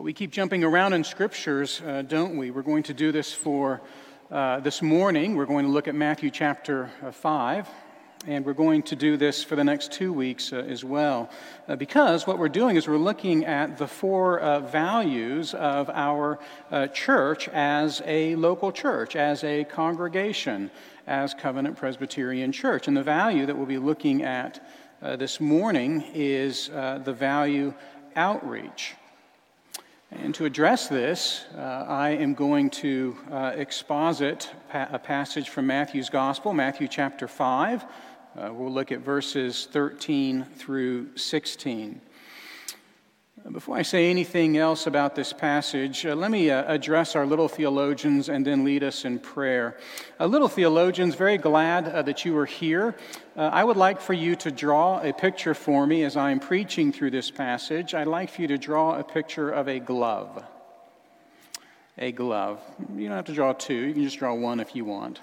Well, we keep jumping around in scriptures, uh, don't we? We're going to do this for uh, this morning. We're going to look at Matthew chapter uh, 5, and we're going to do this for the next two weeks uh, as well. Uh, because what we're doing is we're looking at the four uh, values of our church as a local church, as a congregation, as Covenant Presbyterian Church. And the value that we'll be looking at this morning is the value outreach. And to address this, uh, I am going to uh, exposit pa- a passage from Matthew's Gospel, Matthew chapter 5. Uh, we'll look at verses 13 through 16. Before I say anything else about this passage, uh, let me uh, address our little theologians and then lead us in prayer. Uh, little theologians, very glad uh, that you are here. Uh, I would like for you to draw a picture for me as I'm preaching through this passage. I'd like for you to draw a picture of a glove. A glove. You don't have to draw two, you can just draw one if you want.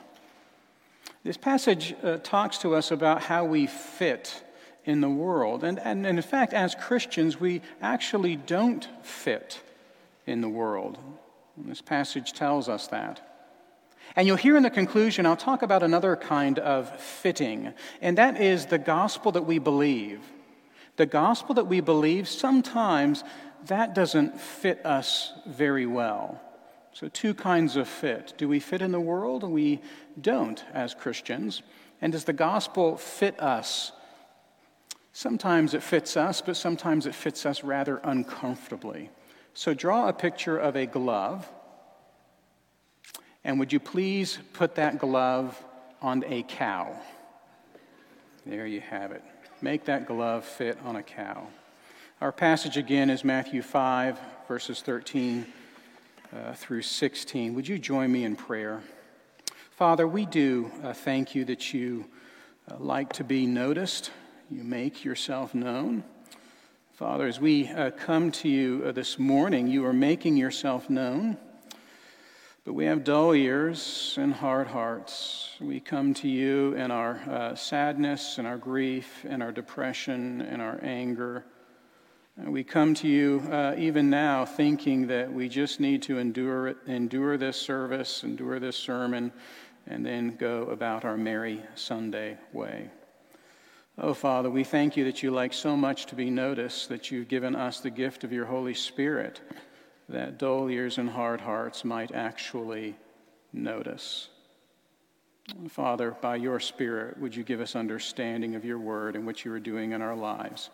This passage uh, talks to us about how we fit in the world. And, and, and in fact, as Christians, we actually don't fit in the world. And this passage tells us that. And you'll hear in the conclusion, I'll talk about another kind of fitting, and that is the gospel that we believe. The gospel that we believe, sometimes that doesn't fit us very well. So, two kinds of fit. Do we fit in the world? We don't as Christians. And does the gospel fit us Sometimes it fits us, but sometimes it fits us rather uncomfortably. So draw a picture of a glove, and would you please put that glove on a cow? There you have it. Make that glove fit on a cow. Our passage again is Matthew 5, verses 13 uh, through 16. Would you join me in prayer? Father, we do uh, thank you that you uh, like to be noticed you make yourself known. Father, as we uh, come to you uh, this morning, you are making yourself known. But we have dull ears and hard hearts. We come to you in our uh, sadness and our grief and our depression and our anger. And we come to you uh, even now thinking that we just need to endure, it, endure this service, endure this sermon, and then go about our merry Sunday way. Oh, Father, we thank you that you like so much to be noticed, that you've given us the gift of your Holy Spirit, that dull ears and hard hearts might actually notice. Father, by your Spirit, would you give us understanding of your word and what you are doing in our lives?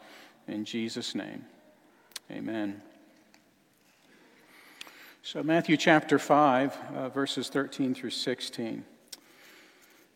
In Jesus' name, amen. So, Matthew chapter 5, uh, verses 13 through 16.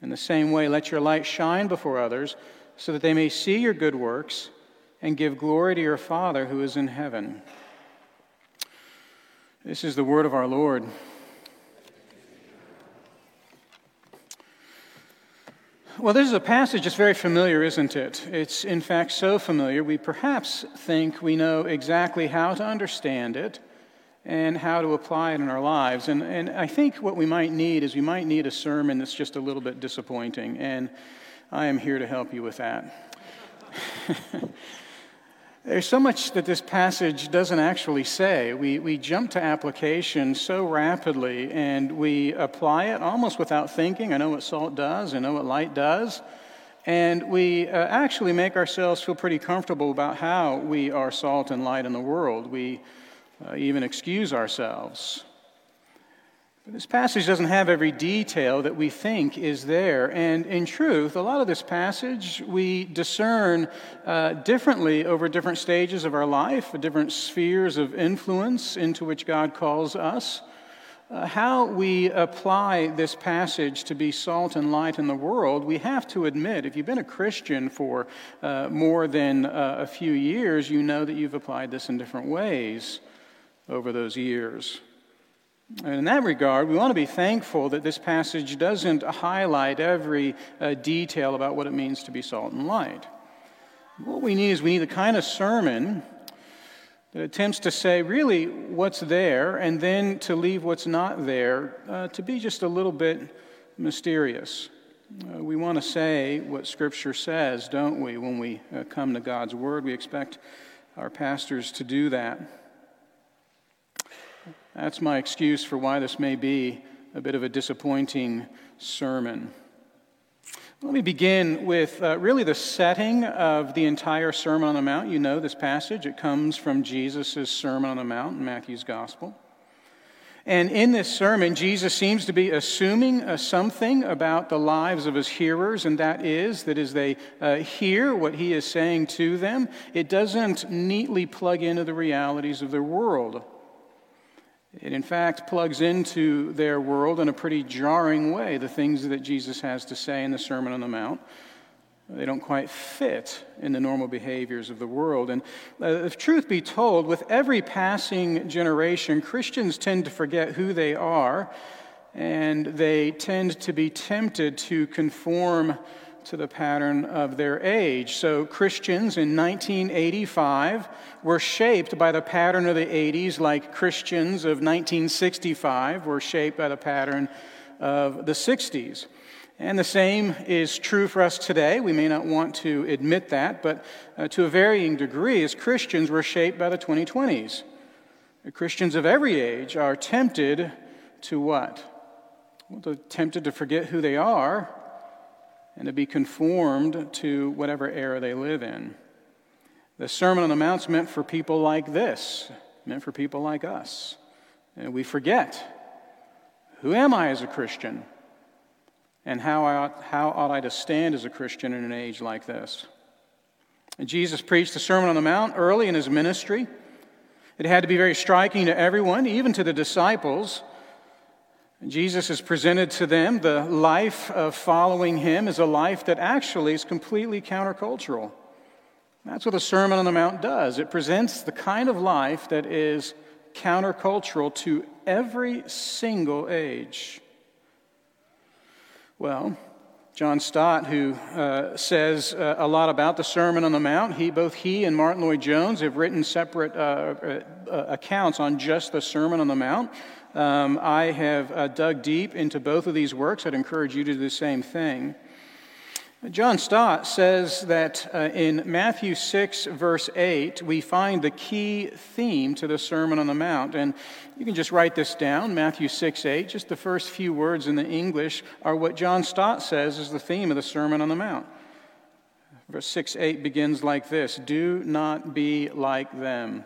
In the same way, let your light shine before others so that they may see your good works and give glory to your Father who is in heaven. This is the word of our Lord. Well, this is a passage that's very familiar, isn't it? It's, in fact, so familiar we perhaps think we know exactly how to understand it and how to apply it in our lives. And, and I think what we might need is we might need a sermon that's just a little bit disappointing, and I am here to help you with that. There's so much that this passage doesn't actually say. We, we jump to application so rapidly and we apply it almost without thinking. I know what salt does, I know what light does. And we uh, actually make ourselves feel pretty comfortable about how we are salt and light in the world. We uh, even excuse ourselves. But this passage doesn't have every detail that we think is there. And in truth, a lot of this passage we discern uh, differently over different stages of our life, different spheres of influence into which God calls us. Uh, how we apply this passage to be salt and light in the world, we have to admit, if you've been a Christian for uh, more than uh, a few years, you know that you've applied this in different ways over those years. And in that regard, we want to be thankful that this passage doesn't highlight every uh, detail about what it means to be salt and light. What we need is we need the kind of sermon that attempts to say really what's there and then to leave what's not there uh, to be just a little bit mysterious. Uh, we want to say what Scripture says, don't we, when we uh, come to God's Word? We expect our pastors to do that. That's my excuse for why this may be a bit of a disappointing sermon. Let me begin with uh, really the setting of the entire Sermon on the Mount. You know this passage, it comes from Jesus' Sermon on the Mount in Matthew's Gospel. And in this sermon, Jesus seems to be assuming uh, something about the lives of his hearers, and that is that as they uh, hear what he is saying to them, it doesn't neatly plug into the realities of their world. It, in fact, plugs into their world in a pretty jarring way. The things that Jesus has to say in the Sermon on the Mount, they don't quite fit in the normal behaviors of the world. And uh, if truth be told, with every passing generation, Christians tend to forget who they are, and they tend to be tempted to conform to the pattern of their age. So, Christians in 1985 were shaped by the pattern of the 80s, like Christians of 1965 were shaped by the pattern of the 60s. And the same is true for us today. We may not want to admit that, but uh, to a varying degree, as Christians, we're shaped by the 2020s. The Christians of every age are tempted to what? Well, they're tempted to forget who they are and to be conformed to whatever era they live in. The Sermon on the Mount's meant for people like this, meant for people like us. And we forget who am I as a Christian? And how, I ought, how ought I to stand as a Christian in an age like this? And Jesus preached the Sermon on the Mount early in his ministry. It had to be very striking to everyone, even to the disciples. Jesus has presented to them the life of following him is a life that actually is completely countercultural. That's what the Sermon on the Mount does. It presents the kind of life that is countercultural to every single age. Well, John Stott, who uh, says uh, a lot about the Sermon on the Mount, he, both he and Martyn Lloyd-Jones have written separate uh, uh accounts on just the Sermon on the Mount. Um, I have uh, dug deep into both of these works. I'd encourage you to do the same thing. John Stott says that uh, in Matthew 6, verse 8, we find the key theme to the Sermon on the Mount. And you can just write this down Matthew 6, 8. Just the first few words in the English are what John Stott says is the theme of the Sermon on the Mount. Verse 6, 8 begins like this Do not be like them.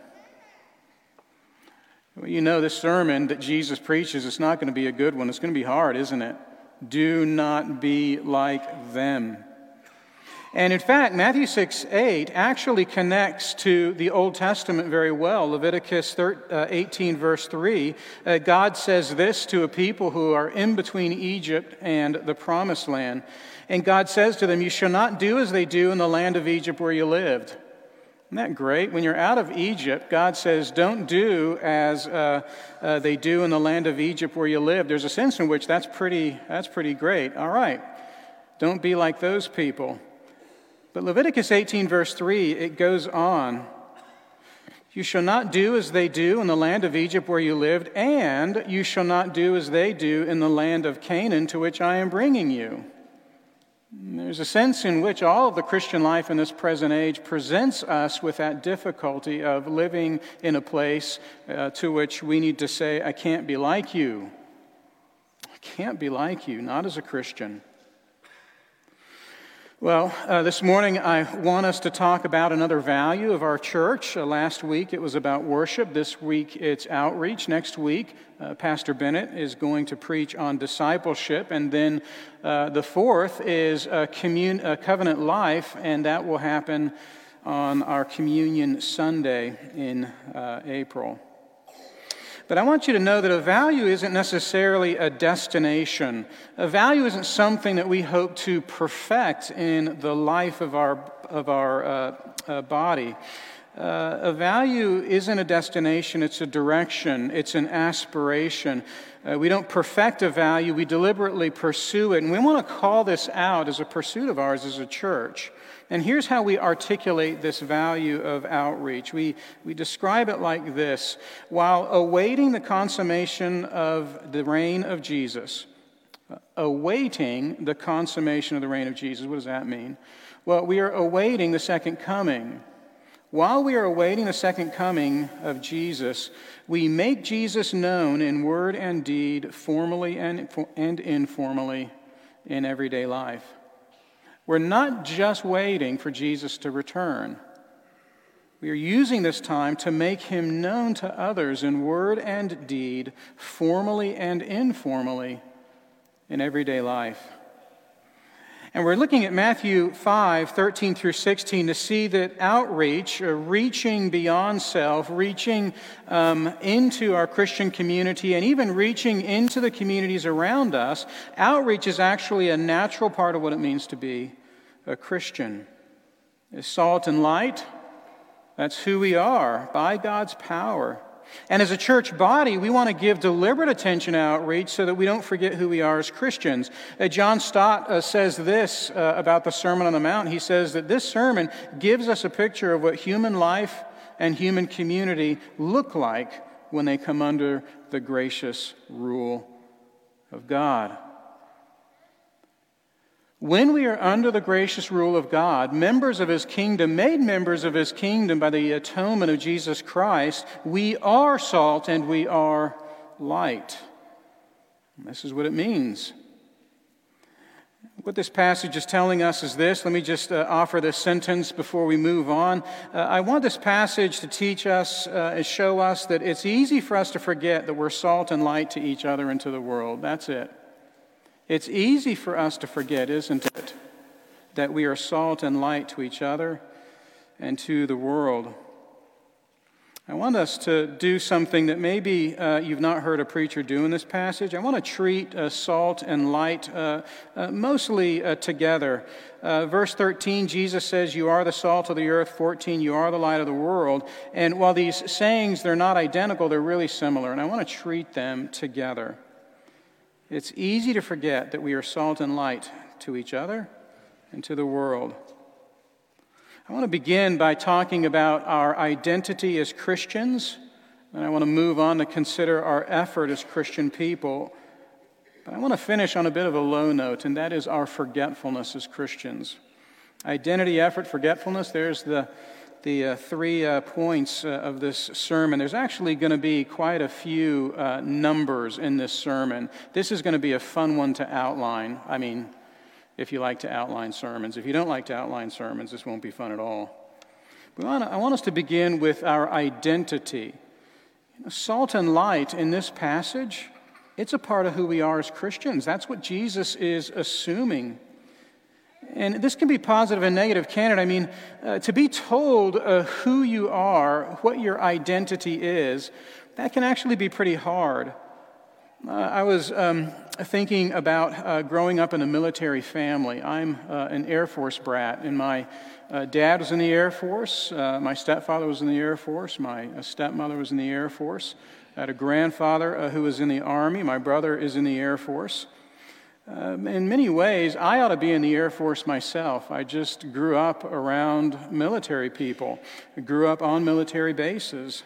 Well, you know, this sermon that Jesus preaches, it's not going to be a good one. It's going to be hard, isn't it? Do not be like them. And in fact, Matthew 6 8 actually connects to the Old Testament very well. Leviticus uh, 18, verse 3, uh, God says this to a people who are in between Egypt and the promised land. And God says to them, You shall not do as they do in the land of Egypt where you lived. Isn't that great? When you're out of Egypt, God says, don't do as uh, uh, they do in the land of Egypt where you live. There's a sense in which that's pretty, that's pretty great. All right, don't be like those people. But Leviticus 18, verse 3, it goes on. You shall not do as they do in the land of Egypt where you lived, and you shall not do as they do in the land of Canaan to which I am bringing you. There's a sense in which all of the Christian life in this present age presents us with that difficulty of living in a place uh, to which we need to say, I can't be like you. I can't be like you, not as a Christian. Well, uh, this morning I want us to talk about another value of our church. Uh, last week it was about worship. This week it's outreach. Next week, uh, Pastor Bennett is going to preach on discipleship. And then uh, the fourth is commun- covenant life, and that will happen on our Communion Sunday in uh, April. But I want you to know that a value isn't necessarily a destination. A value isn't something that we hope to perfect in the life of our, of our uh, uh, body. Uh, a value isn't a destination, it's a direction, it's an aspiration. Uh, we don't perfect a value, we deliberately pursue it. And we want to call this out as a pursuit of ours as a church. And here's how we articulate this value of outreach. We, we describe it like this While awaiting the consummation of the reign of Jesus, uh, awaiting the consummation of the reign of Jesus, what does that mean? Well, we are awaiting the second coming. While we are awaiting the second coming of Jesus, we make Jesus known in word and deed, formally and, and informally, in everyday life. We're not just waiting for Jesus to return. We are using this time to make him known to others in word and deed, formally and informally, in everyday life. And we're looking at Matthew 5, 13 through 16 to see that outreach, uh, reaching beyond self, reaching um, into our Christian community, and even reaching into the communities around us, outreach is actually a natural part of what it means to be a Christian. As salt and light, that's who we are by God's power. And as a church body, we want to give deliberate attention to outreach so that we don't forget who we are as Christians. Uh, John Stott uh, says this uh, about the Sermon on the Mount. He says that this sermon gives us a picture of what human life and human community look like when they come under the gracious rule of God. When we are under the gracious rule of God, members of His kingdom, made members of His kingdom by the atonement of Jesus Christ, we are salt and we are light. This is what it means. What this passage is telling us is this. Let me just uh, offer this sentence before we move on. Uh, I want this passage to teach us uh, and show us that it's easy for us to forget that we're salt and light to each other and to the world. That's it. It's easy for us to forget, isn't it, that we are salt and light to each other and to the world. I want us to do something that maybe uh, you've not heard a preacher do in this passage. I want to treat uh, salt and light uh, uh mostly uh, together. Uh, verse 13, Jesus says, You are the salt of the earth. 14, You are the light of the world. And while these sayings, they're not identical, they're really similar. And I want to treat them together. It's easy to forget that we are salt and light to each other and to the world. I want to begin by talking about our identity as Christians, and I want to move on to consider our effort as Christian people. But I want to finish on a bit of a low note, and that is our forgetfulness as Christians. Identity, effort, forgetfulness, there's the the uh, three uh, points uh, of this sermon, there's actually going to be quite a few uh, numbers in this sermon. This is going to be a fun one to outline. I mean, if you like to outline sermons. If you don't like to outline sermons, this won't be fun at all. But I want us to begin with our identity. Salt and light in this passage, it's a part of who we are as Christians. That's what Jesus is assuming and this can be positive and negative, can it? I mean, uh, to be told uh, who you are, what your identity is, that can actually be pretty hard. Uh, I was um, thinking about uh, growing up in a military family. I'm uh, an Air Force brat, and my uh, dad was in the Air Force. my stepfather was in the Air Force. My stepmother was in the Air Force. I had a grandfather who was in the Army. My brother is in the Air Force. Um, in many ways, I ought to be in the Air Force myself. I just grew up around military people, I grew up on military bases.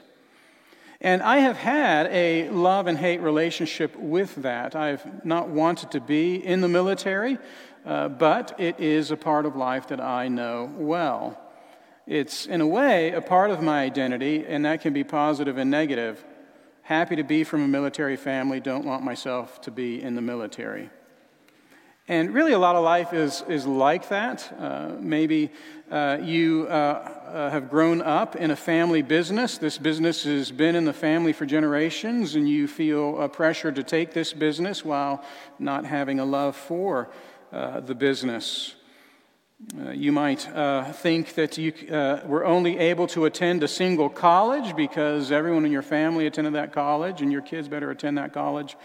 And I have had a love and hate relationship with that. I've not wanted to be in the military, uh, but it is a part of life that I know well. It's, in a way, a part of my identity, and that can be positive and negative. Happy to be from a military family, don't want myself to be in the military. And really, a lot of life is, is like that. Uh, maybe uh, you uh, uh, have grown up in a family business. This business has been in the family for generations, and you feel a pressure to take this business while not having a love for uh, the business. Uh, you might think that you were only able to attend a single college because everyone in your family attended that college, and your kids better attend that college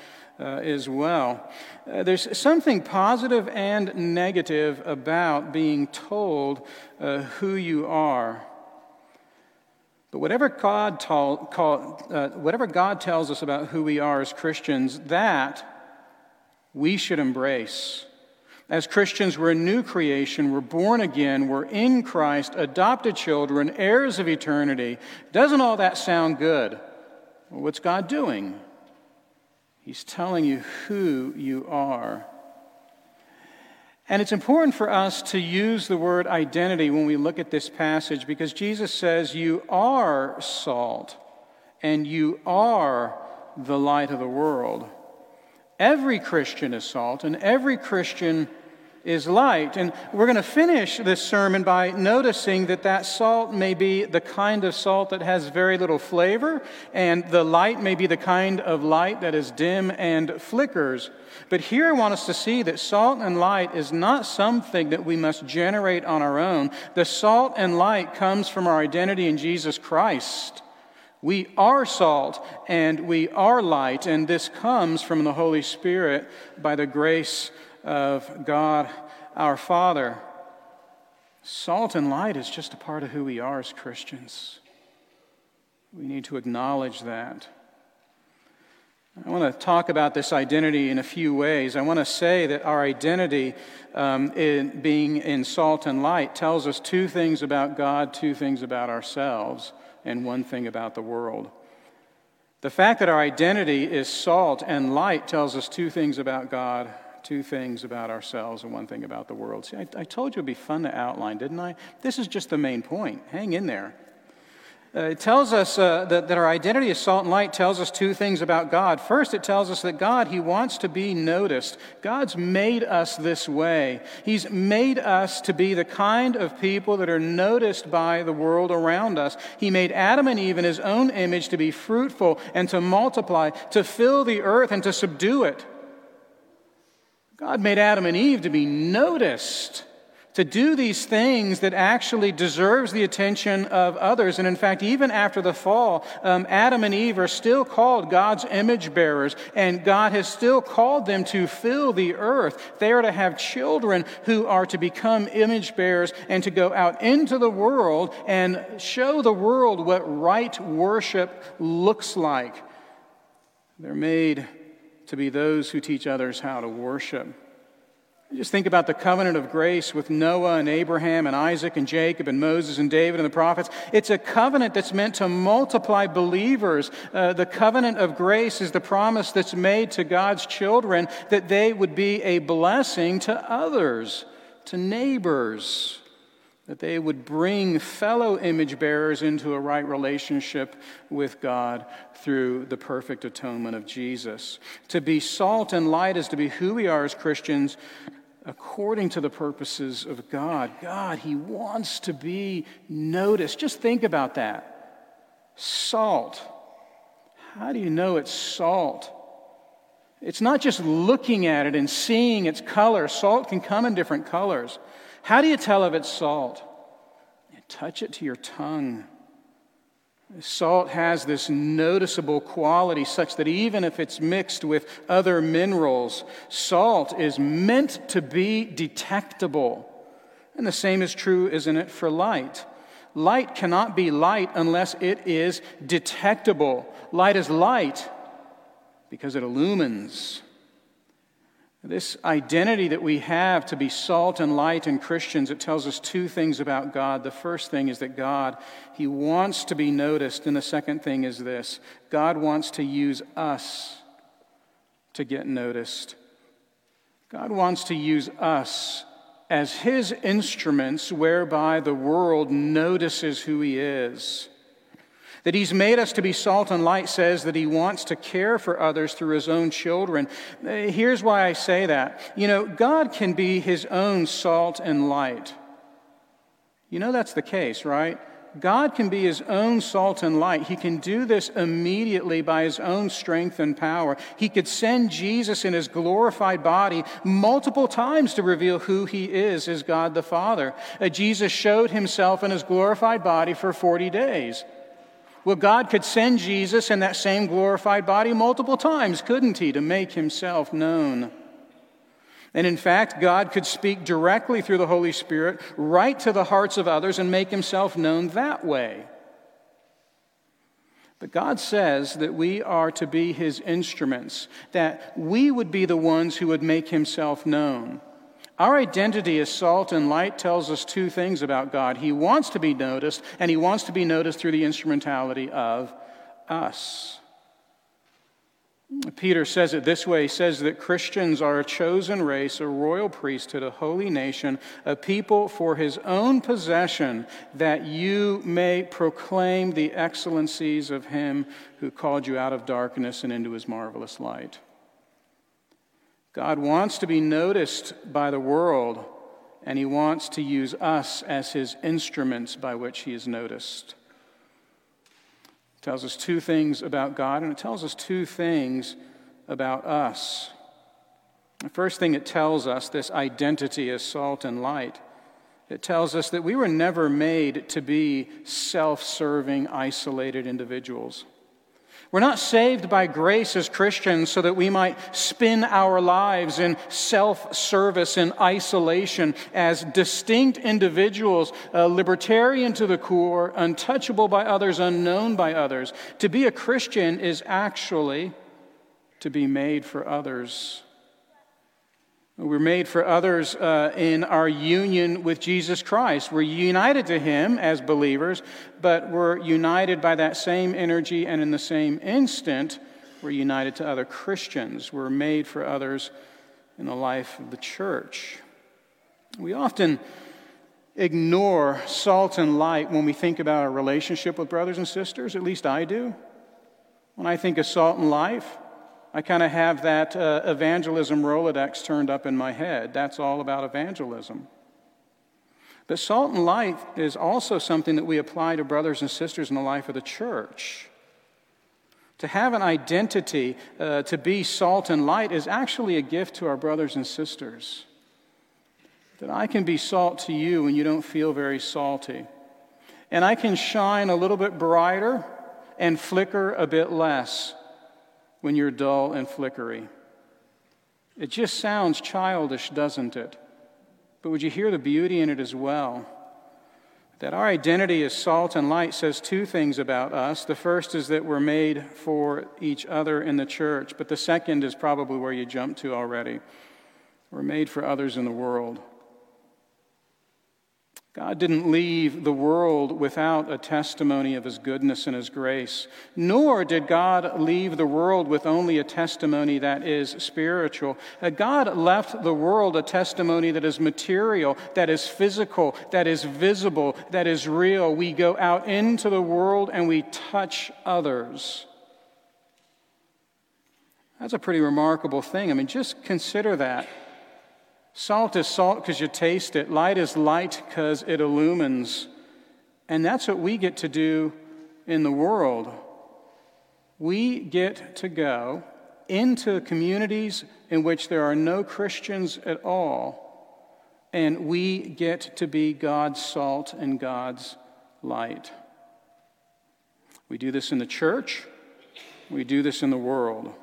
uh, as well. Uh, there's something positive and negative about being told uh, who you are. But whatever God, tell, call, uh, whatever God tells us about who we are as Christians, that we should embrace. As Christians, we're a new creation, we're born again, we're in Christ, adopted children, heirs of eternity. Doesn't all that sound good? Well, what's God doing? He's telling you who you are. And it's important for us to use the word identity when we look at this passage because Jesus says, You are salt and you are the light of the world. Every Christian is salt and every Christian is light. And we're going to finish this sermon by noticing that that salt may be the kind of salt that has very little flavor, and the light may be the kind of light that is dim and flickers. But here I want us to see that salt and light is not something that we must generate on our own. The salt and light comes from our identity in Jesus Christ. We are salt and we are light, and this comes from the Holy Spirit by the grace of God our Father. Salt and light is just a part of who we are as Christians. We need to acknowledge that. I want to talk about this identity in a few ways. I want to say that our identity, um, in being in salt and light, tells us two things about God, two things about ourselves, and one thing about the world. The fact that our identity is salt and light tells us two things about God two things about ourselves and one thing about the world. See, I, I told you it'd be fun to outline, didn't I? This is just the main point. Hang in there. Uh, it tells us uh, that, that our identity as salt and light tells us two things about God. First, it tells us that God, He wants to be noticed. God's made us this way. He's made us to be the kind of people that are noticed by the world around us. He made Adam and Eve in His own image to be fruitful and to multiply, to fill the earth and to subdue it. God made Adam and Eve to be noticed, to do these things that actually deserves the attention of others. And in fact, even after the fall, um, Adam and Eve are still called God's image bearers, and God has still called them to fill the earth. They are to have children who are to become image bearers and to go out into the world and show the world what right worship looks like. They're made to be those who teach others how to worship. Just think about the covenant of grace with Noah and Abraham and Isaac and Jacob and Moses and David and the prophets. It's a covenant that's meant to multiply believers. Uh, the covenant of grace is the promise that's made to God's children that they would be a blessing to others, to neighbors that they would bring fellow image bearers into a right relationship with God through the perfect atonement of Jesus. To be salt and light is to be who we are as Christians according to the purposes of God. God, He wants to be noticed. Just think about that. Salt. How do you know it's salt? It's not just looking at it and seeing its color. Salt can come in different colors. How do you tell if it's salt? You touch it to your tongue. Salt has this noticeable quality such that even if it's mixed with other minerals, salt is meant to be detectable. And the same is true, isn't it, for light? Light cannot be light unless it is detectable. Light is light because it illumines. This identity that we have to be salt and light in Christians, it tells us two things about God. The first thing is that God, He wants to be noticed. And the second thing is this God wants to use us to get noticed. God wants to use us as His instruments whereby the world notices who He is. That he's made us to be salt and light says that he wants to care for others through his own children. Uh, here's why I say that. You know, God can be his own salt and light. You know that's the case, right? God can be his own salt and light. He can do this immediately by his own strength and power. He could send Jesus in his glorified body multiple times to reveal who he is as God the Father. Uh, Jesus showed himself in his glorified body for 40 days. Well, God could send Jesus in that same glorified body multiple times, couldn't He, to make Himself known? And in fact, God could speak directly through the Holy Spirit right to the hearts of others and make Himself known that way. But God says that we are to be his instruments, that we would be the ones who would make himself known. Our identity as salt and light tells us two things about God. He wants to be noticed, and he wants to be noticed through the instrumentality of us. Peter says it this way he says that Christians are a chosen race, a royal priesthood, a holy nation, a people for his own possession, that you may proclaim the excellencies of him who called you out of darkness and into his marvelous light. God wants to be noticed by the world, and he wants to use us as his instruments by which he is noticed. It tells us two things about God, and it tells us two things about us. The first thing it tells us, this identity as salt and light, it tells us that we were never made to be self serving, isolated individuals. We're not saved by grace as Christians so that we might spin our lives in self service and isolation as distinct individuals, uh, libertarian to the core, untouchable by others, unknown by others. To be a Christian is actually to be made for others we're made for others uh, in our union with Jesus Christ. We're united to Him as believers, but we're united by that same energy, and in the same instant, we're united to other Christians. We're made for others in the life of the church. We often ignore salt and light when we think about our relationship with brothers and sisters, at least I do. When I think of salt and life, I kind of have that uh, evangelism Rolodex turned up in my head. That's all about evangelism. But salt and light is also something that we apply to brothers and sisters in the life of the church. To have an identity, uh, to be salt and light, is actually a gift to our brothers and sisters. That I can be salt to you when you don't feel very salty. And I can shine a little bit brighter and flicker a bit less when you're dull and flickery. It just sounds childish, doesn't it? But would you hear the beauty in it as well? That our identity as salt and light says two things about us. The first is that we're made for each other in the church, but the second is probably where you jump to already. We're made for others in the world. God didn't leave the world without a testimony of his goodness and his grace, nor did God leave the world with only a testimony that is spiritual. Uh, God left the world a testimony that is material, that is physical, that is visible, that is real. We go out into the world and we touch others. That's a pretty remarkable thing. I mean, just consider that. Salt is salt because you taste it. Light is light because it illumines. And that's what we get to do in the world. We get to go into communities in which there are no Christians at all, and we get to be God's salt and God's light. We do this in the church, we do this in the world.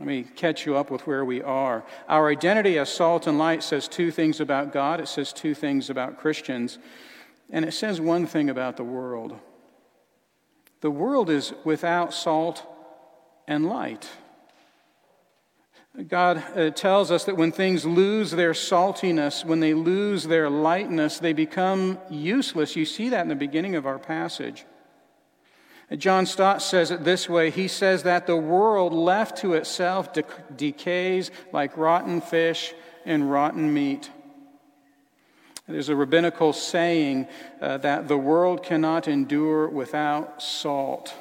Let me catch you up with where we are. Our identity as salt and light says two things about God, it says two things about Christians, and it says one thing about the world. The world is without salt and light. God uh, tells us that when things lose their saltiness, when they lose their lightness, they become useless. You see that in the beginning of our passage. John Stott says it this way he says that the world left to itself de- decays like rotten fish and rotten meat. There's a rabbinical saying uh, that the world cannot endure without salt.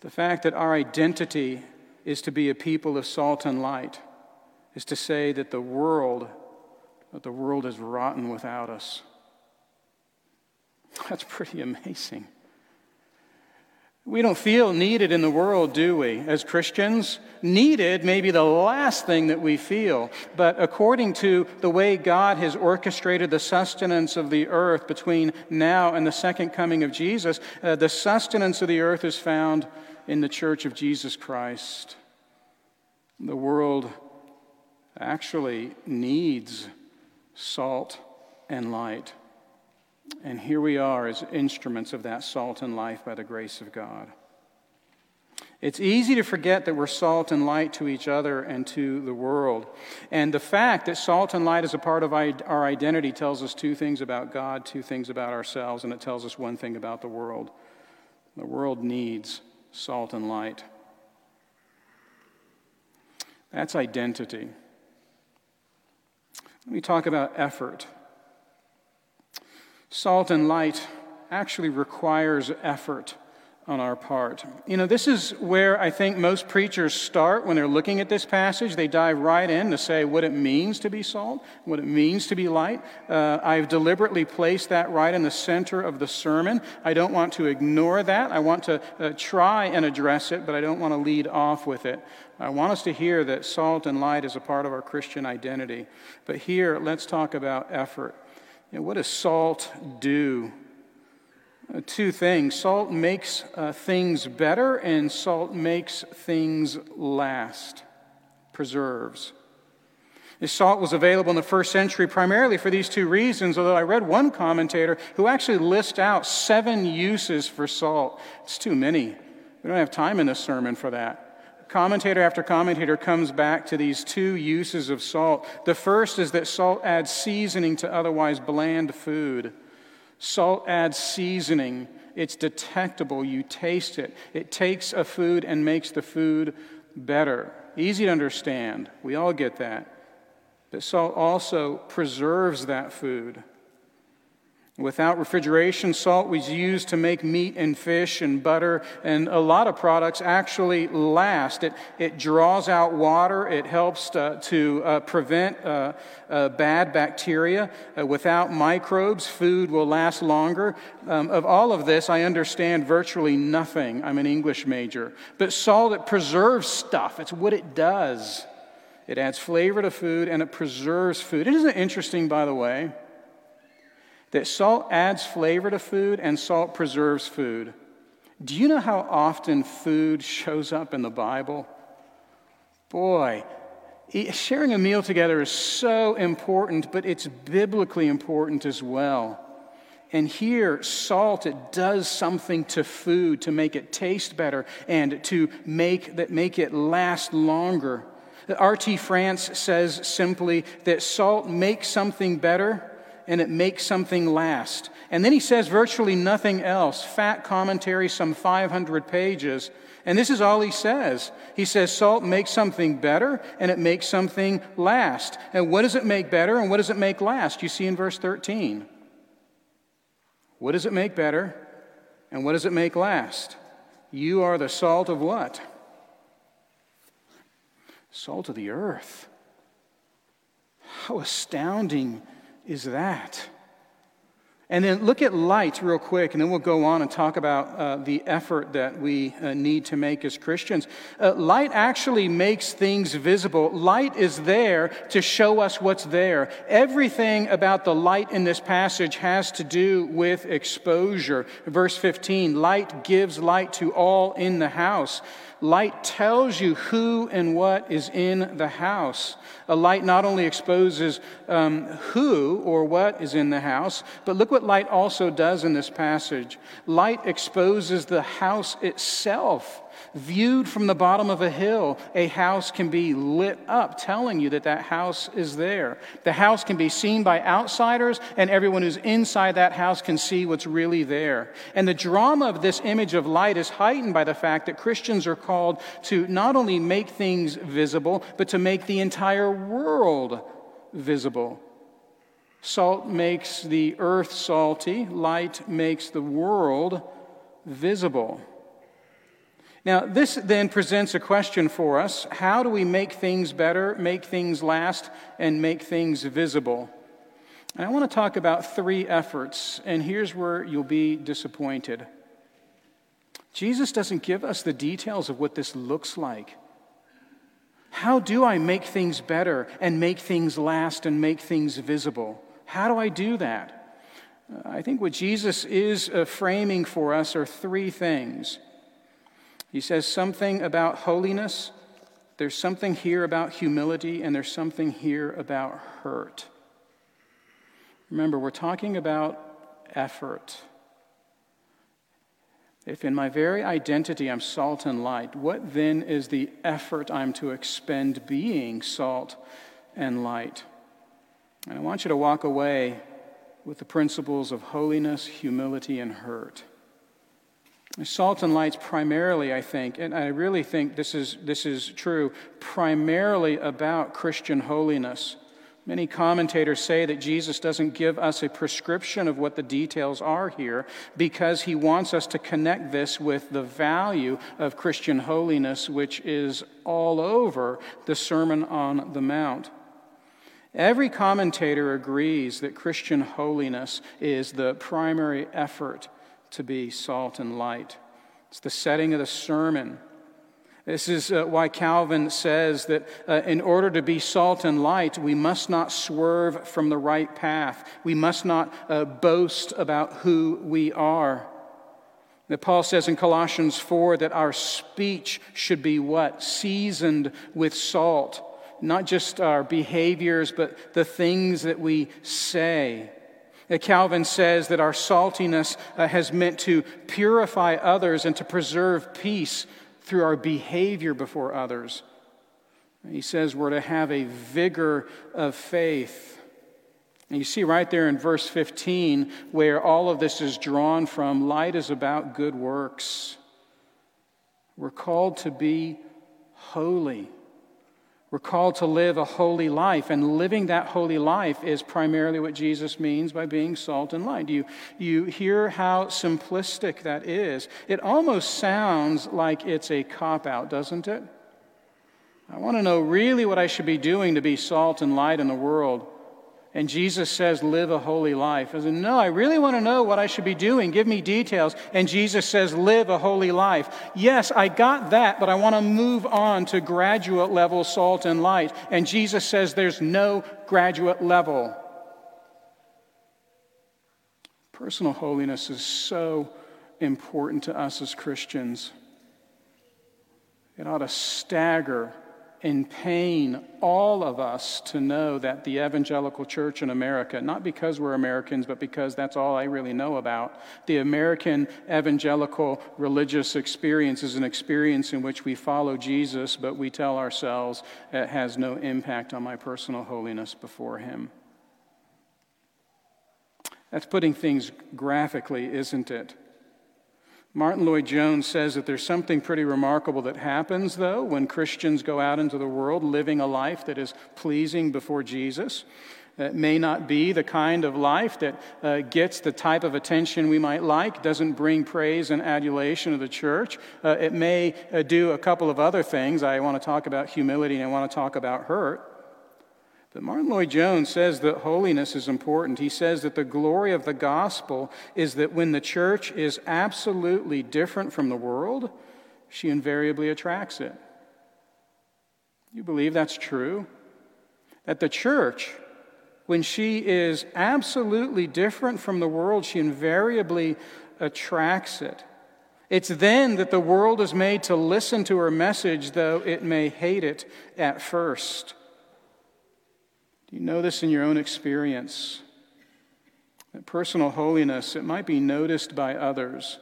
The fact that our identity is to be a people of salt and light is to say that the world, that the world is rotten without us. That's pretty amazing. We don't feel needed in the world, do we? As Christians, needed may be the last thing that we feel. But according to the way God has orchestrated the sustenance of the earth between now and the second coming of Jesus, uh, the sustenance of the earth is found in the church of Jesus Christ. The world actually needs salt and light. And here we are as instruments of that salt and life by the grace of God. It's easy to forget that we're salt and light to each other and to the world. And the fact that salt and light is a part of our identity tells us two things about God, two things about ourselves, and it tells us one thing about the world. The world needs salt and light. That's identity. Let me talk about effort. Salt and light actually requires effort on our part. You know, this is where I think most preachers start when they're looking at this passage. They dive right in to say what it means to be salt, what it means to be light. Uh, I've deliberately placed that right in the center of the sermon. I don't want to ignore that. I want to uh, try and address it, but I don't want to lead off with it. I want us to hear that salt and light is a part of our Christian identity. But here, let's talk about effort. You know, what does salt do? Uh, two things salt makes uh, things better, and salt makes things last, preserves. This salt was available in the first century primarily for these two reasons, although I read one commentator who actually lists out seven uses for salt. It's too many. We don't have time in this sermon for that. Commentator after commentator comes back to these two uses of salt. The first is that salt adds seasoning to otherwise bland food. Salt adds seasoning. It's detectable. You taste it. It takes a food and makes the food better. Easy to understand. We all get that. But salt also preserves that food. Without refrigeration, salt was used to make meat and fish and butter, and a lot of products actually last. It, it draws out water, it helps to, to uh, prevent uh, uh, bad bacteria. Uh, without microbes, food will last longer. Um, of all of this, I understand virtually nothing. I'm an English major. But salt, it preserves stuff, it's what it does. It adds flavor to food and it preserves food. Isn't it interesting, by the way? That salt adds flavor to food and salt preserves food. Do you know how often food shows up in the Bible? Boy, sharing a meal together is so important, but it's biblically important as well. And here, salt, it does something to food to make it taste better and to make, that make it last longer. R.T. France says simply that salt makes something better and it makes something last. And then he says virtually nothing else. Fat commentary, some 500 pages. And this is all he says. He says salt makes something better and it makes something last. And what does it make better and what does it make last? You see in verse 13. What does it make better and what does it make last? You are the salt of what? Salt of the earth. How astounding is that? And then look at light real quick, and then we'll go on and talk about uh, the effort that we uh, need to make as Christians. Uh, light actually makes things visible. Light is there to show us what's there. Everything about the light in this passage has to do with exposure. Verse 15 light gives light to all in the house. Light tells you who and what is in the house. A light not only exposes um, who or what is in the house, but look what light also does in this passage. Light exposes the house itself. Viewed from the bottom of a hill, a house can be lit up, telling you that that house is there. The house can be seen by outsiders, and everyone who's inside that house can see what's really there. And the drama of this image of light is heightened by the fact that Christians are called to not only make things visible, but to make the entire world visible. Salt makes the earth salty, light makes the world visible. Now, this then presents a question for us how do we make things better, make things last, and make things visible? And I want to talk about three efforts, and here's where you'll be disappointed. Jesus doesn't give us the details of what this looks like. How do I make things better and make things last and make things visible? How do I do that? I think what Jesus is uh, framing for us are three things. He says something about holiness, there's something here about humility, and there's something here about hurt. Remember, we're talking about effort. If in my very identity I'm salt and light, what then is the effort I'm to expend being salt and light? And I want you to walk away with the principles of holiness, humility, and hurt. Salt and light's primarily, I think, and I really think this is, this is true, primarily about Christian holiness. Many commentators say that Jesus doesn't give us a prescription of what the details are here because he wants us to connect this with the value of Christian holiness, which is all over the Sermon on the Mount. Every commentator agrees that Christian holiness is the primary effort to be salt and light. It's the setting of the sermon. This is uh, why Calvin says that uh, in order to be salt and light, we must not swerve from the right path. We must not uh, boast about who we are. That Paul says in Colossians 4 that our speech should be what? Seasoned with salt. Not just our behaviors, but the things that we say. Calvin says that our saltiness uh, has meant to purify others and to preserve peace through our behavior before others. He says we're to have a vigor of faith. And you see right there in verse 15 where all of this is drawn from light is about good works. We're called to be holy. We're called to live a holy life, and living that holy life is primarily what Jesus means by being salt and light. You, you hear how simplistic that is. It almost sounds like it's a cop out, doesn't it? I want to know really what I should be doing to be salt and light in the world. And Jesus says, Live a holy life. I said, No, I really want to know what I should be doing. Give me details. And Jesus says, Live a holy life. Yes, I got that, but I want to move on to graduate level salt and light. And Jesus says, There's no graduate level. Personal holiness is so important to us as Christians. It ought to stagger in pain all of us to know that the evangelical church in America, not because we're Americans, but because that's all I really know about, the American evangelical religious experience is an experience in which we follow Jesus, but we tell ourselves it has no impact on my personal holiness before Him. That's putting things graphically, isn't it? Martyn Lloyd-Jones says that there's something pretty remarkable that happens, though, when Christians go out into the world living a life that is pleasing before Jesus. It may not be the kind of life that uh, gets the type of attention we might like, doesn't bring praise and adulation of the church. Uh, it may uh, do a couple of other things. I want to talk about humility and I want to talk about hurt. But Martyn Lloyd-Jones says that holiness is important. He says that the glory of the gospel is that when the church is absolutely different from the world, she invariably attracts it. You believe that's true? That the church, when she is absolutely different from the world, she invariably attracts it. It's then that the world is made to listen to her message, though it may hate it at first. Do you know this in your own experience? That personal holiness, it might be noticed by others,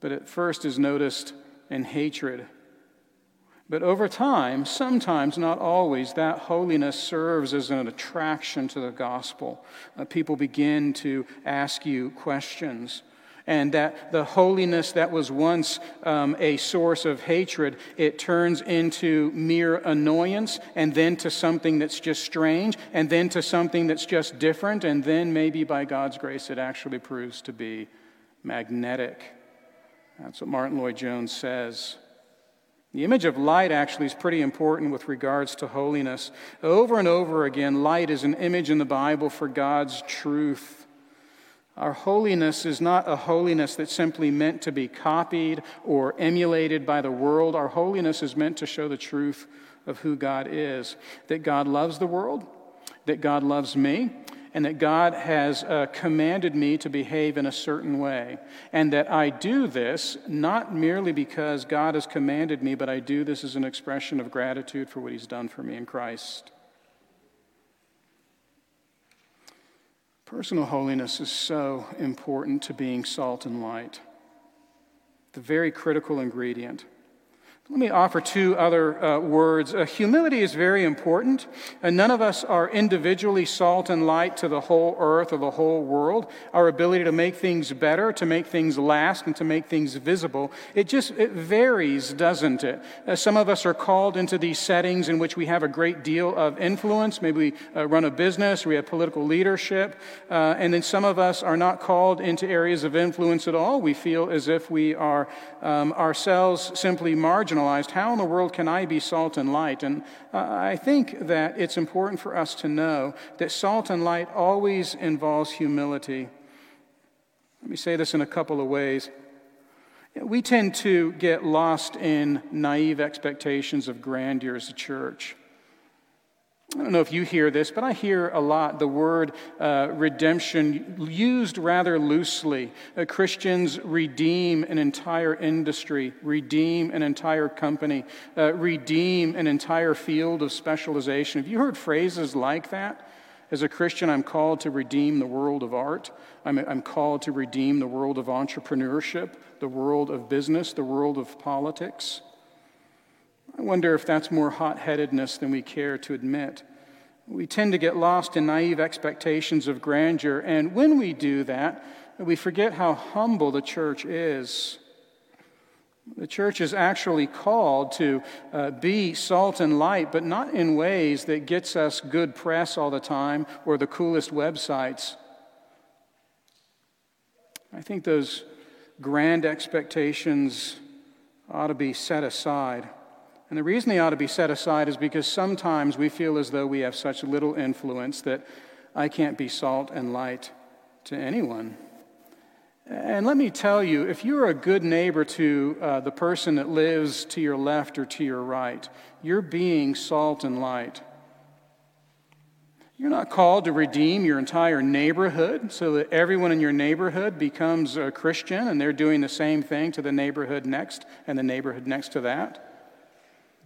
but at first is noticed in hatred. But over time, sometimes, not always, that holiness serves as an attraction to the gospel. Uh, people begin to ask you questions and that the holiness that was once um, a source of hatred, it turns into mere annoyance, and then to something that's just strange, and then to something that's just different, and then maybe by God's grace it actually proves to be magnetic. That's what Martyn Lloyd-Jones says. The image of light actually is pretty important with regards to holiness. Over and over again, light is an image in the Bible for God's truth. Our holiness is not a holiness that's simply meant to be copied or emulated by the world. Our holiness is meant to show the truth of who God is that God loves the world, that God loves me, and that God has uh, commanded me to behave in a certain way. And that I do this not merely because God has commanded me, but I do this as an expression of gratitude for what He's done for me in Christ. Personal holiness is so important to being salt and light, the very critical ingredient. Let me offer two other uh, words. Uh, humility is very important. and none of us are individually salt and light to the whole earth or the whole world. Our ability to make things better, to make things last, and to make things visible, it just it varies, doesn't it? Uh, some of us are called into these settings in which we have a great deal of influence. Maybe we uh, run a business, we have political leadership, uh, and then some of us are not called into areas of influence at all. We feel as if we are um, ourselves simply marginal marginalized, how in the world can I be salt and light? And uh, I think that it's important for us to know that salt and light always involves humility. Let me say this in a couple of ways. We tend to get lost in naive expectations of grandeur as a church. I don't know if you hear this, but I hear a lot the word uh, redemption used rather loosely. Uh, Christians redeem an entire industry, redeem an entire company, uh, redeem an entire field of specialization. Have you heard phrases like that? As a Christian, I'm called to redeem the world of art. I'm, I'm called to redeem the world of entrepreneurship, the world of business, the world of politics. I wonder if that's more hot headedness than we care to admit. We tend to get lost in naive expectations of grandeur, and when we do that, we forget how humble the church is. The church is actually called to uh, be salt and light, but not in ways that gets us good press all the time or the coolest websites. I think those grand expectations ought to be set aside. And the reason they ought to be set aside is because sometimes we feel as though we have such little influence that I can't be salt and light to anyone. And let me tell you, if you're a good neighbor to uh, the person that lives to your left or to your right, you're being salt and light. You're not called to redeem your entire neighborhood so that everyone in your neighborhood becomes a Christian and they're doing the same thing to the neighborhood next and the neighborhood next to that.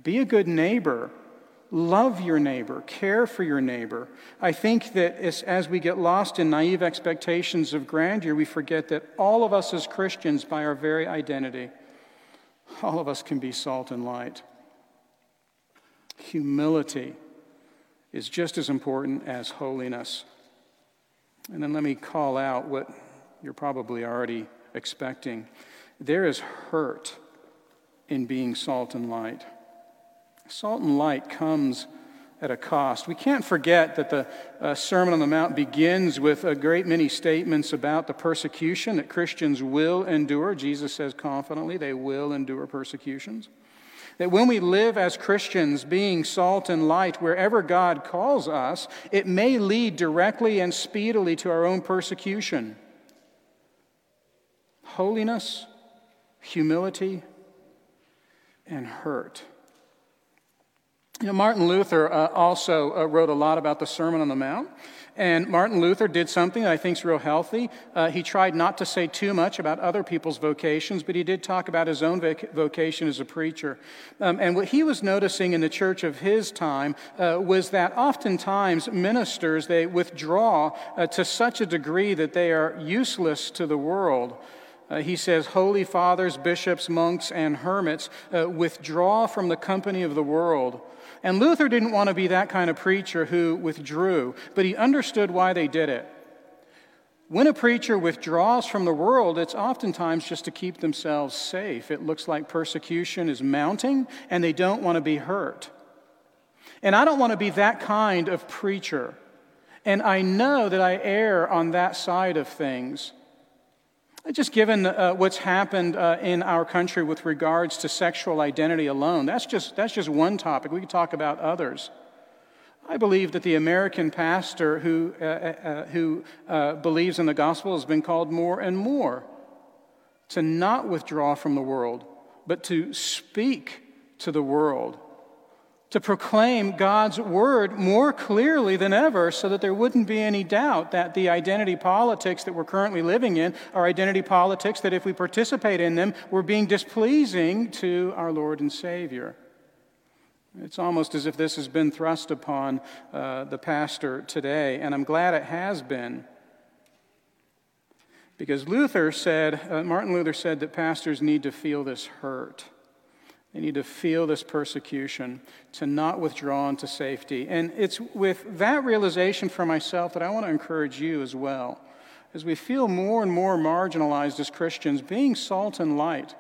Be a good neighbor. Love your neighbor. Care for your neighbor. I think that as, we get lost in naive expectations of grandeur, we forget that all of us as Christians, by our very identity, all of us can be salt and light. Humility is just as important as holiness. And then let me call out what you're probably already expecting there is hurt in being salt and light. Salt and light comes at a cost. We can't forget that the uh, Sermon on the Mount begins with a great many statements about the persecution that Christians will endure. Jesus says confidently they will endure persecutions. That when we live as Christians, being salt and light wherever God calls us, it may lead directly and speedily to our own persecution. Holiness, humility, and hurt. You know, Martin Luther uh, also uh, wrote a lot about the Sermon on the Mount. And Martin Luther did something that I think is real healthy. Uh, he tried not to say too much about other people's vocations, but he did talk about his own voc- vocation as a preacher. Um, and what he was noticing in the church of his time uh, was that oftentimes ministers, they withdraw uh, to such a degree that they are useless to the world. Uh, he says, Holy fathers, bishops, monks, and hermits uh, withdraw from the company of the world and Luther didn't want to be that kind of preacher who withdrew, but he understood why they did it. When a preacher withdraws from the world, it's oftentimes just to keep themselves safe. It looks like persecution is mounting and they don't want to be hurt. And I don't want to be that kind of preacher. And I know that I err on that side of things. Just given uh, what's happened uh, in our country with regards to sexual identity alone, that's just, that's just one topic. We could talk about others. I believe that the American pastor who, uh, uh, uh who uh, believes in the gospel has been called more and more to not withdraw from the world, but to speak to the world to proclaim God's word more clearly than ever so that there wouldn't be any doubt that the identity politics that we're currently living in are identity politics that if we participate in them, we're being displeasing to our Lord and Savior. It's almost as if this has been thrust upon uh, the pastor today, and I'm glad it has been. Because Luther said, uh, Martin Luther said that pastors need to feel this hurt. They need to feel this persecution to not withdraw into safety. And it's with that realization for myself that I want to encourage you as well. As we feel more and more marginalized as Christians, being salt and light,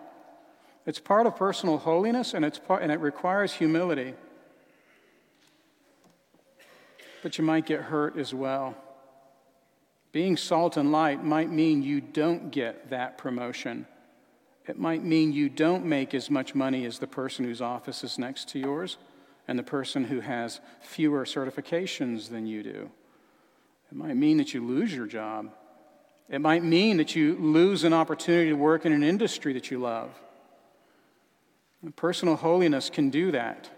it's part of personal holiness and, it's part, and it requires humility. But you might get hurt as well. Being salt and light might mean you don't get that promotion. It might mean you don't make as much money as the person whose office is next to yours and the person who has fewer certifications than you do. It might mean that you lose your job. It might mean that you lose an opportunity to work in an industry that you love. And personal holiness can do that.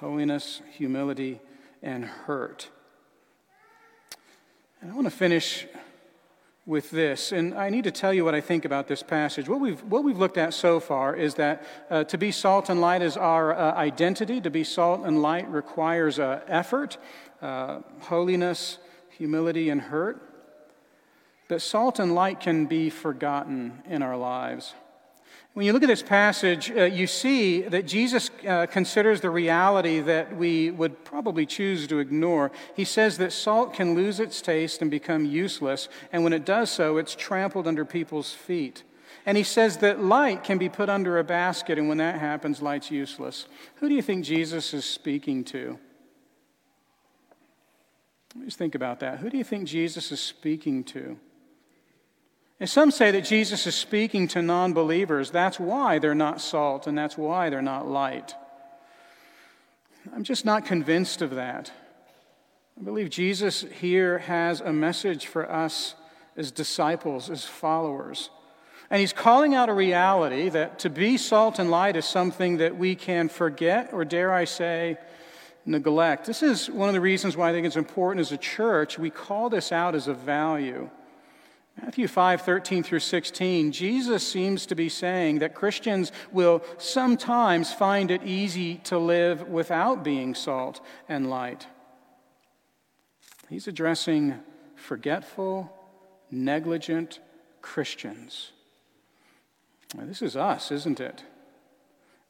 Holiness, humility, and hurt. And I want to finish with this, and I need to tell you what I think about this passage. What we've, what we've looked at so far is that uh, to be salt and light is our uh, identity. To be salt and light requires uh, effort, uh, holiness, humility, and hurt. But salt and light can be forgotten in our lives. When you look at this passage, uh, you see that Jesus uh, considers the reality that we would probably choose to ignore. He says that salt can lose its taste and become useless, and when it does so, it's trampled under people's feet. And he says that light can be put under a basket, and when that happens, light's useless. Who do you think Jesus is speaking to? Just think about that. Who do you think Jesus is speaking to? And some say that Jesus is speaking to non believers. That's why they're not salt and that's why they're not light. I'm just not convinced of that. I believe Jesus here has a message for us as disciples, as followers. And he's calling out a reality that to be salt and light is something that we can forget, or dare I say, neglect. This is one of the reasons why I think it's important as a church. We call this out as a value. Matthew 5, 13 through 16, Jesus seems to be saying that Christians will sometimes find it easy to live without being salt and light. He's addressing forgetful, negligent Christians. Now, this is us, isn't it?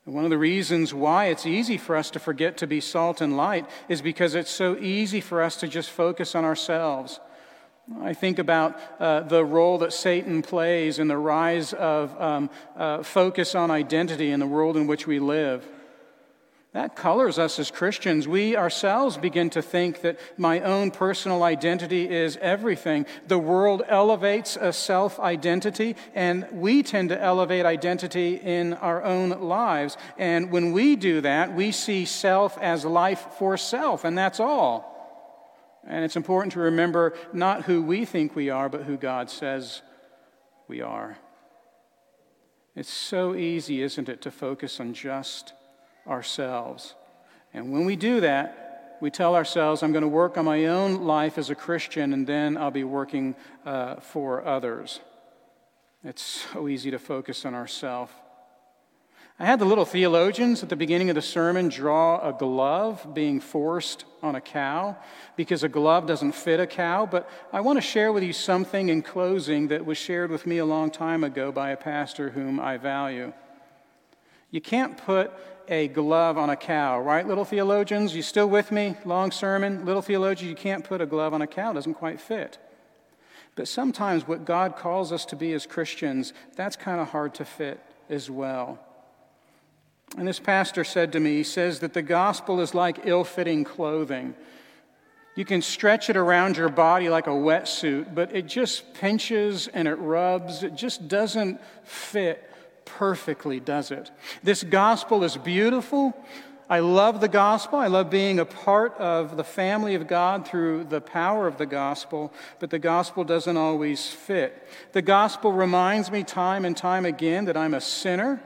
One of the reasons why it's easy for us to forget to be salt and light is because it's so easy for us to just focus on ourselves I think about uh, the role that Satan plays in the rise of um, uh, focus on identity in the world in which we live. That colors us as Christians. We ourselves begin to think that my own personal identity is everything. The world elevates a self identity, and we tend to elevate identity in our own lives. And when we do that, we see self as life for self, and that's all. And it's important to remember not who we think we are, but who God says we are. It's so easy, isn't it, to focus on just ourselves. And when we do that, we tell ourselves, I'm going to work on my own life as a Christian, and then I'll be working uh, for others. It's so easy to focus on ourselves. I had the little theologians at the beginning of the sermon draw a glove being forced on a cow because a glove doesn't fit a cow. But I want to share with you something in closing that was shared with me a long time ago by a pastor whom I value. You can't put a glove on a cow, right, little theologians? You still with me? Long sermon? Little theologians, you can't put a glove on a cow, it doesn't quite fit. But sometimes what God calls us to be as Christians, that's kind of hard to fit as well. And this pastor said to me, he says that the gospel is like ill fitting clothing. You can stretch it around your body like a wetsuit, but it just pinches and it rubs. It just doesn't fit perfectly, does it? This gospel is beautiful. I love the gospel. I love being a part of the family of God through the power of the gospel, but the gospel doesn't always fit. The gospel reminds me time and time again that I'm a sinner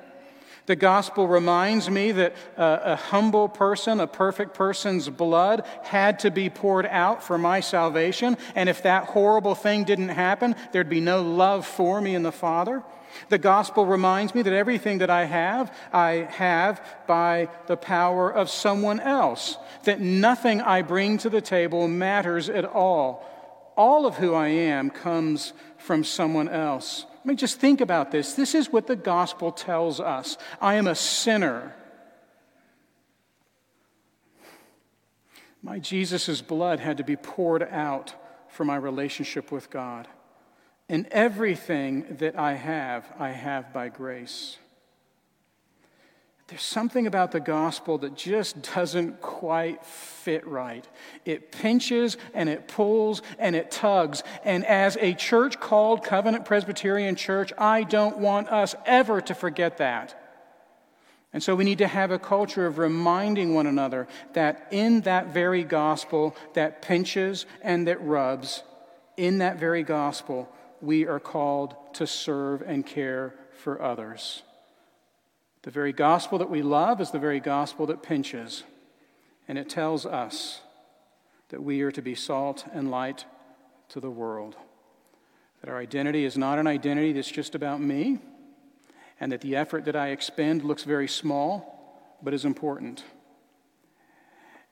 the gospel reminds me that uh, a humble person, a perfect person's blood had to be poured out for my salvation. And if that horrible thing didn't happen, there'd be no love for me in the Father. The gospel reminds me that everything that I have, I have by the power of someone else. That nothing I bring to the table matters at all All of who I am comes from someone else. I mean, just think about this. This is what the gospel tells us I am a sinner. My Jesus' blood had to be poured out for my relationship with God. And everything that I have, I have by grace. There's something about the gospel that just doesn't quite fit right. It pinches and it pulls and it tugs. And as a church called Covenant Presbyterian Church, I don't want us ever to forget that. And so we need to have a culture of reminding one another that in that very gospel that pinches and that rubs, in that very gospel, we are called to serve and care for others. The very gospel that we love is the very gospel that pinches, and it tells us that we are to be salt and light to the world. That our identity is not an identity that's just about me, and that the effort that I expend looks very small, but is important.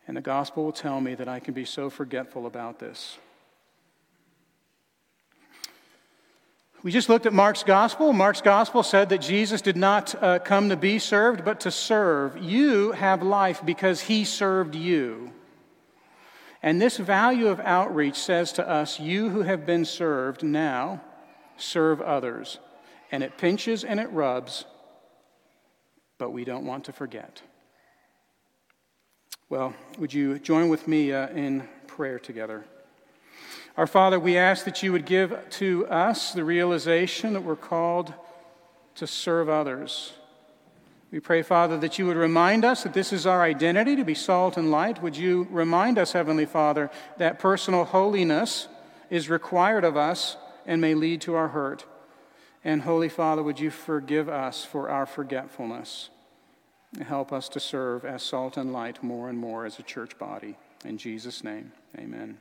And the gospel will tell me that I can be so forgetful about this. We just looked at Mark's gospel. Mark's gospel said that Jesus did not uh, come to be served, but to serve. You have life because he served you. And this value of outreach says to us, you who have been served now, serve others. And it pinches and it rubs, but we don't want to forget. Well, would you join with me uh, in prayer together? Our Father, we ask that you would give to us the realization that we're called to serve others. We pray, Father, that you would remind us that this is our identity to be salt and light. Would you remind us, Heavenly Father, that personal holiness is required of us and may lead to our hurt? And, Holy Father, would you forgive us for our forgetfulness? And help us to serve as salt and light more and more as a church body. In Jesus' name, amen.